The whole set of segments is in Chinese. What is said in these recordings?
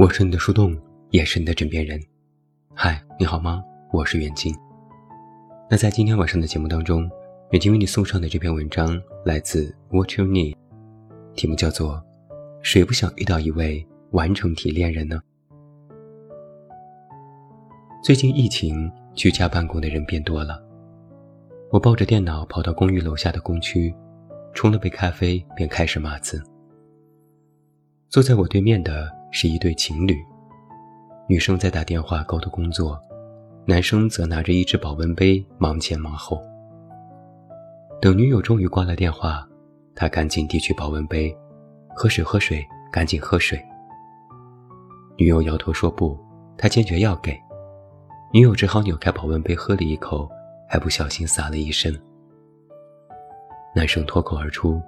我是你的树洞，也是你的枕边人。嗨，你好吗？我是远近。那在今天晚上的节目当中，远近为你送上的这篇文章来自 What You Need，题目叫做《谁不想遇到一位完成体恋人呢？》最近疫情，居家办公的人变多了。我抱着电脑跑到公寓楼下的工区，冲了杯咖啡，便开始码字。坐在我对面的是一对情侣，女生在打电话沟通工作，男生则拿着一只保温杯忙前忙后。等女友终于挂了电话，他赶紧递去保温杯，喝水喝水，赶紧喝水。女友摇头说不，他坚决要给，女友只好扭开保温杯喝了一口，还不小心洒了一身。男生脱口而出：“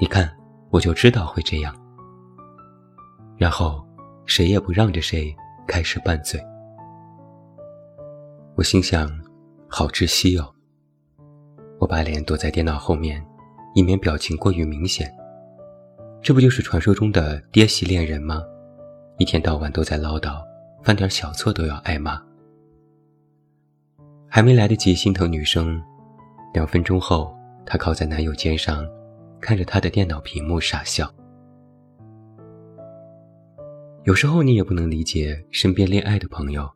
你看，我就知道会这样。”然后，谁也不让着谁，开始拌嘴。我心想，好窒息哦。我把脸躲在电脑后面，以免表情过于明显。这不就是传说中的爹系恋人吗？一天到晚都在唠叨，犯点小错都要挨骂。还没来得及心疼女生，两分钟后，她靠在男友肩上，看着他的电脑屏幕傻笑。有时候你也不能理解身边恋爱的朋友，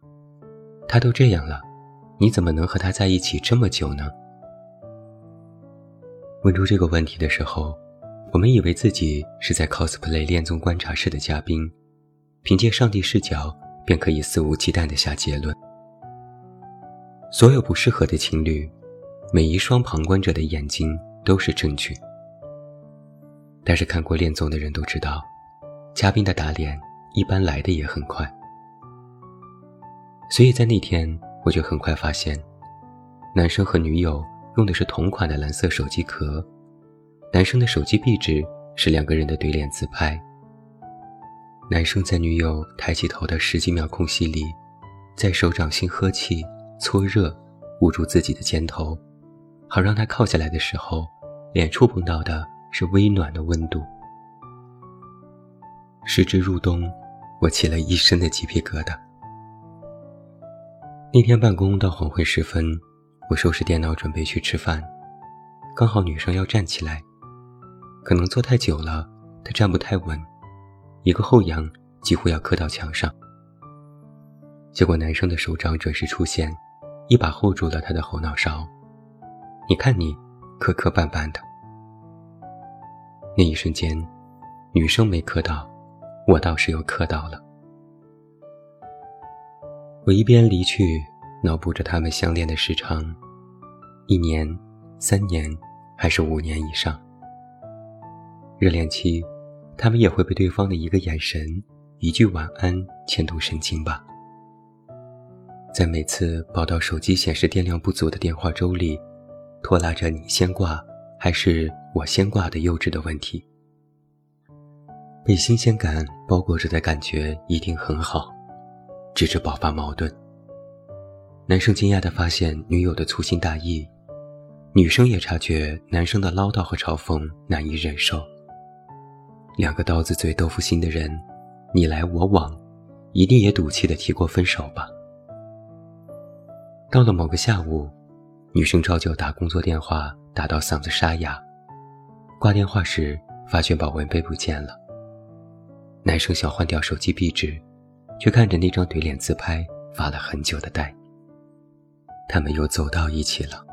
他都这样了，你怎么能和他在一起这么久呢？问出这个问题的时候，我们以为自己是在 cosplay 恋综观察室的嘉宾，凭借上帝视角便可以肆无忌惮地下结论。所有不适合的情侣，每一双旁观者的眼睛都是证据。但是看过恋综的人都知道，嘉宾的打脸。一般来的也很快，所以在那天我就很快发现，男生和女友用的是同款的蓝色手机壳，男生的手机壁纸是两个人的对脸自拍。男生在女友抬起头的十几秒空隙里，在手掌心呵气、搓热，捂住自己的肩头，好让他靠下来的时候，脸触碰到的是微暖的温度。时至入冬。我起了一身的鸡皮疙瘩。那天办公到黄昏时分，我收拾电脑准备去吃饭，刚好女生要站起来，可能坐太久了，她站不太稳，一个后仰几乎要磕到墙上。结果男生的手掌准时出现，一把护住了她的后脑勺。你看你，磕磕绊绊的。那一瞬间，女生没磕到。我倒是又磕到了。我一边离去，脑补着他们相恋的时长，一年、三年，还是五年以上。热恋期，他们也会被对方的一个眼神、一句晚安牵动神经吧。在每次报到手机显示电量不足的电话粥里，拖拉着你先挂还是我先挂的幼稚的问题。被新鲜感包裹着的感觉一定很好，直至爆发矛盾。男生惊讶地发现女友的粗心大意，女生也察觉男生的唠叨和嘲讽难以忍受。两个刀子嘴豆腐心的人，你来我往，一定也赌气地提过分手吧。到了某个下午，女生照旧打工作电话，打到嗓子沙哑，挂电话时发现保温杯不见了。男生想换掉手机壁纸，却看着那张怼脸自拍发了很久的呆。他们又走到一起了。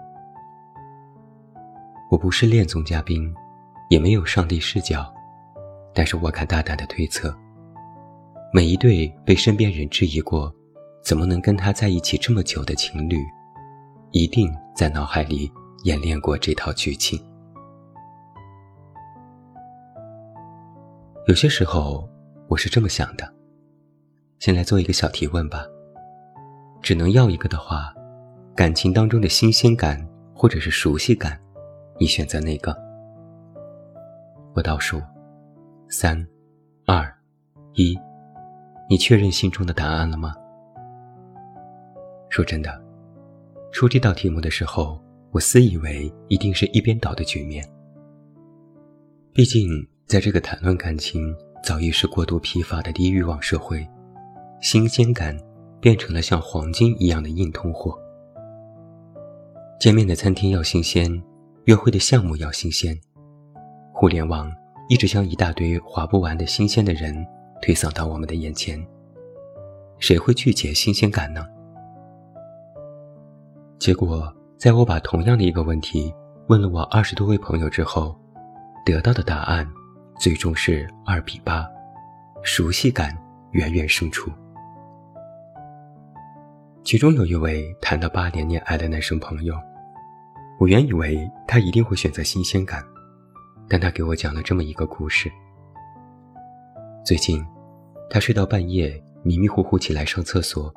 我不是恋综嘉宾，也没有上帝视角，但是我敢大胆的推测，每一对被身边人质疑过怎么能跟他在一起这么久的情侣，一定在脑海里演练过这套剧情。有些时候。我是这么想的，先来做一个小提问吧。只能要一个的话，感情当中的新鲜感或者是熟悉感，你选择哪个？我倒数，三、二、一，你确认心中的答案了吗？说真的，出这道题目的时候，我私以为一定是一边倒的局面。毕竟，在这个谈论感情。早已是过度疲乏的低欲望社会，新鲜感变成了像黄金一样的硬通货。见面的餐厅要新鲜，约会的项目要新鲜，互联网一直将一大堆划不完的新鲜的人推搡到我们的眼前。谁会拒绝新鲜感呢？结果，在我把同样的一个问题问了我二十多位朋友之后，得到的答案最终是二比八，熟悉感远远胜出。其中有一位谈到八年恋爱的男生朋友，我原以为他一定会选择新鲜感，但他给我讲了这么一个故事：最近，他睡到半夜，迷迷糊糊起来上厕所，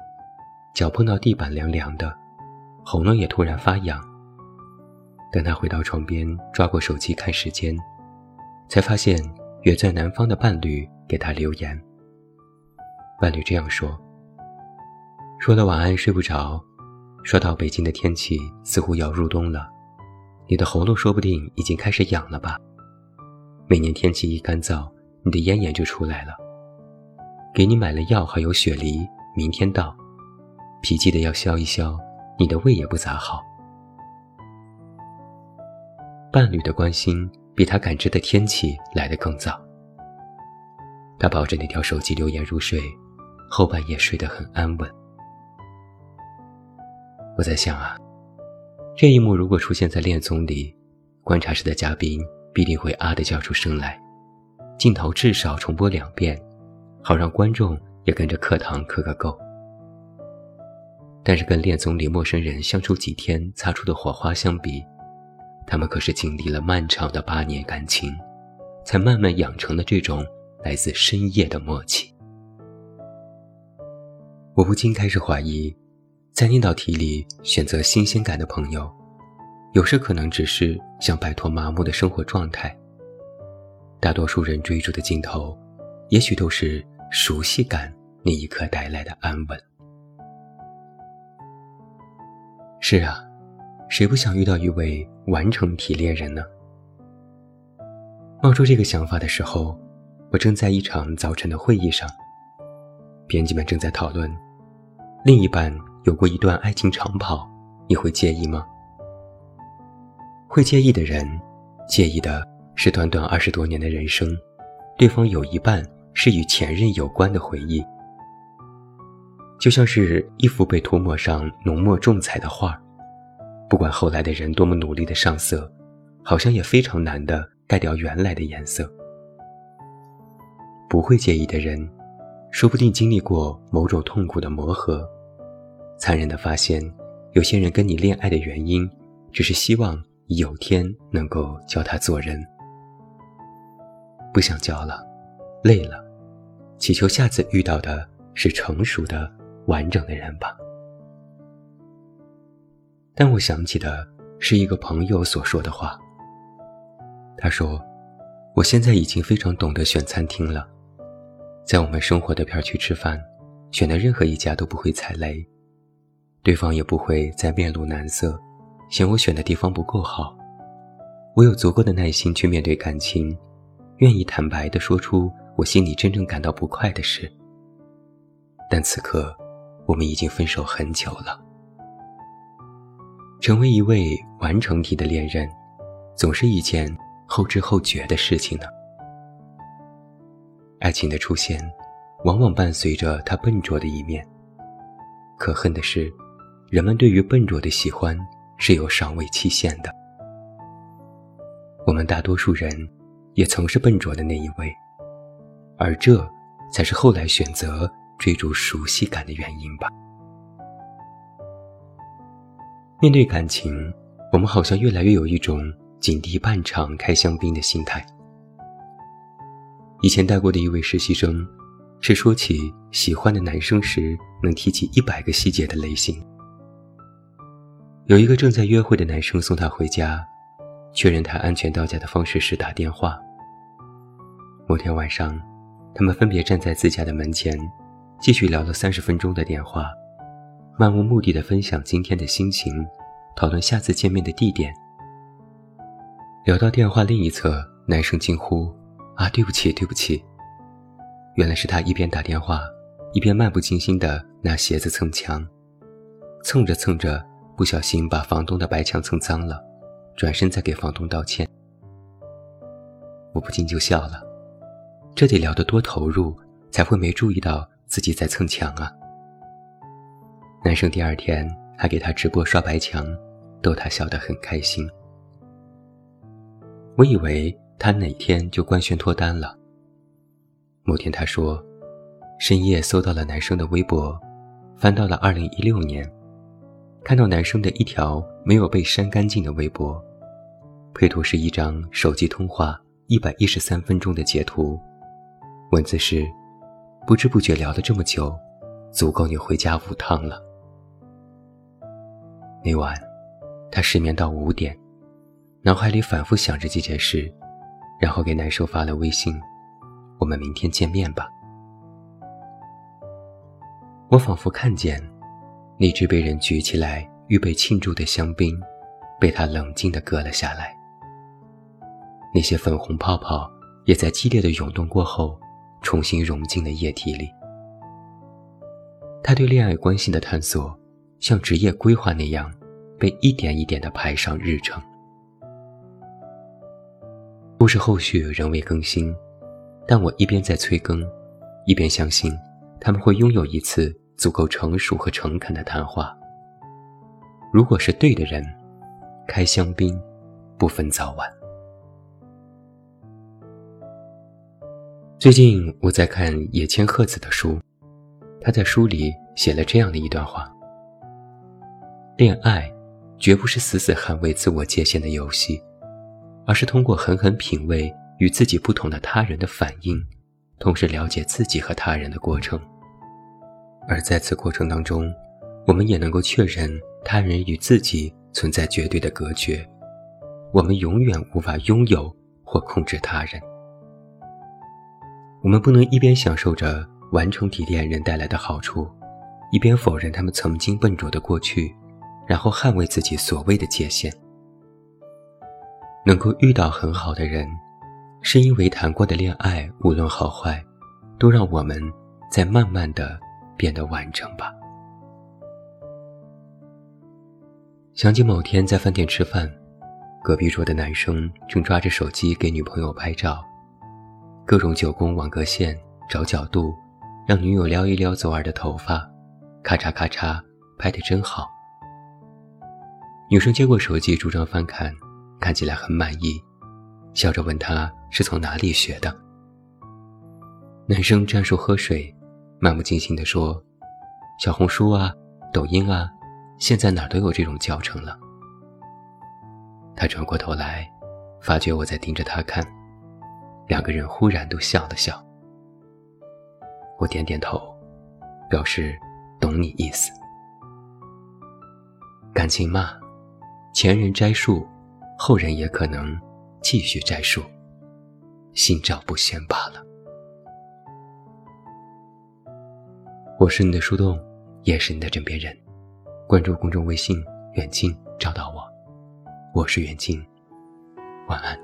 脚碰到地板凉凉的。喉咙也突然发痒。等他回到床边，抓过手机看时间，才发现远在南方的伴侣给他留言。伴侣这样说：“说了晚安睡不着，说到北京的天气似乎要入冬了，你的喉咙说不定已经开始痒了吧？每年天气一干燥，你的咽炎就出来了。给你买了药还有雪梨，明天到，脾气得要消一消。”你的胃也不咋好。伴侣的关心比他感知的天气来得更早。他抱着那条手机留言入睡，后半夜睡得很安稳。我在想啊，这一幕如果出现在恋综里，观察室的嘉宾必定会啊的叫出声来，镜头至少重播两遍，好让观众也跟着课堂磕个够。但是跟恋综里陌生人相处几天擦出的火花相比，他们可是经历了漫长的八年感情，才慢慢养成了这种来自深夜的默契。我不禁开始怀疑，在那道题里选择新鲜感的朋友，有时可能只是想摆脱麻木的生活状态。大多数人追逐的尽头，也许都是熟悉感那一刻带来的安稳。是啊，谁不想遇到一位完成体恋人呢？冒出这个想法的时候，我正在一场早晨的会议上，编辑们正在讨论，另一半有过一段爱情长跑，你会介意吗？会介意的人，介意的是短短二十多年的人生，对方有一半是与前任有关的回忆。就像是一幅被涂抹上浓墨重彩的画，不管后来的人多么努力的上色，好像也非常难的盖掉原来的颜色。不会介意的人，说不定经历过某种痛苦的磨合，残忍的发现，有些人跟你恋爱的原因，只是希望有天能够教他做人。不想教了，累了，祈求下次遇到的是成熟的。完整的人吧，但我想起的是一个朋友所说的话。他说：“我现在已经非常懂得选餐厅了，在我们生活的片区吃饭，选的任何一家都不会踩雷，对方也不会再面露难色，嫌我选的地方不够好。我有足够的耐心去面对感情，愿意坦白地说出我心里真正感到不快的事。但此刻。”我们已经分手很久了。成为一位完成体的恋人，总是一件后知后觉的事情呢。爱情的出现，往往伴随着它笨拙的一面。可恨的是，人们对于笨拙的喜欢是有赏味期限的。我们大多数人，也曾是笨拙的那一位，而这，才是后来选择。追逐熟悉感的原因吧。面对感情，我们好像越来越有一种井底半场开香槟的心态。以前带过的一位实习生，是说起喜欢的男生时能提起一百个细节的类型。有一个正在约会的男生送她回家，确认她安全到家的方式是打电话。某天晚上，他们分别站在自家的门前。继续聊了三十分钟的电话，漫无目的的分享今天的心情，讨论下次见面的地点。聊到电话另一侧，男生惊呼：“啊，对不起，对不起，原来是他一边打电话，一边漫不经心地拿鞋子蹭墙，蹭着蹭着，不小心把房东的白墙蹭脏了，转身再给房东道歉。我不禁就笑了，这得聊得多投入，才会没注意到自己在蹭墙啊！男生第二天还给他直播刷白墙，逗他笑得很开心。我以为他哪天就官宣脱单了。某天他说，深夜搜到了男生的微博，翻到了2016年，看到男生的一条没有被删干净的微博，配图是一张手机通话一百一十三分钟的截图，文字是：不知不觉聊了这么久，足够你回家五趟了。那晚，他失眠到五点。脑海里反复想着这件事，然后给男生发了微信：“我们明天见面吧。”我仿佛看见，那只被人举起来预备庆祝的香槟，被他冷静地割了下来。那些粉红泡泡也在激烈的涌动过后，重新融进了液体里。他对恋爱关系的探索，像职业规划那样，被一点一点地排上日程。故事后续仍未更新，但我一边在催更，一边相信他们会拥有一次足够成熟和诚恳的谈话。如果是对的人，开香槟，不分早晚。最近我在看野千鹤子的书，他在书里写了这样的一段话：恋爱，绝不是死死捍卫自我界限的游戏。而是通过狠狠品味与自己不同的他人的反应，同时了解自己和他人的过程。而在此过程当中，我们也能够确认他人与自己存在绝对的隔绝，我们永远无法拥有或控制他人。我们不能一边享受着完成体恋人带来的好处，一边否认他们曾经笨拙的过去，然后捍卫自己所谓的界限。能够遇到很好的人，是因为谈过的恋爱，无论好坏，都让我们在慢慢的变得完整吧。想起某天在饭店吃饭，隔壁桌的男生正抓着手机给女朋友拍照，各种九宫网格线找角度，让女友撩一撩左耳的头发，咔嚓咔嚓拍得真好。女生接过手机，逐张翻看。看起来很满意，笑着问他是从哪里学的。男生战术喝水，漫不经心地说：“小红书啊，抖音啊，现在哪都有这种教程了。”他转过头来，发觉我在盯着他看，两个人忽然都笑了笑。我点点头，表示懂你意思。感情嘛，前人栽树。后人也可能继续栽树，心照不宣罢了。我是你的树洞，也是你的枕边人。关注公众微信“远近”，找到我。我是远近，晚安。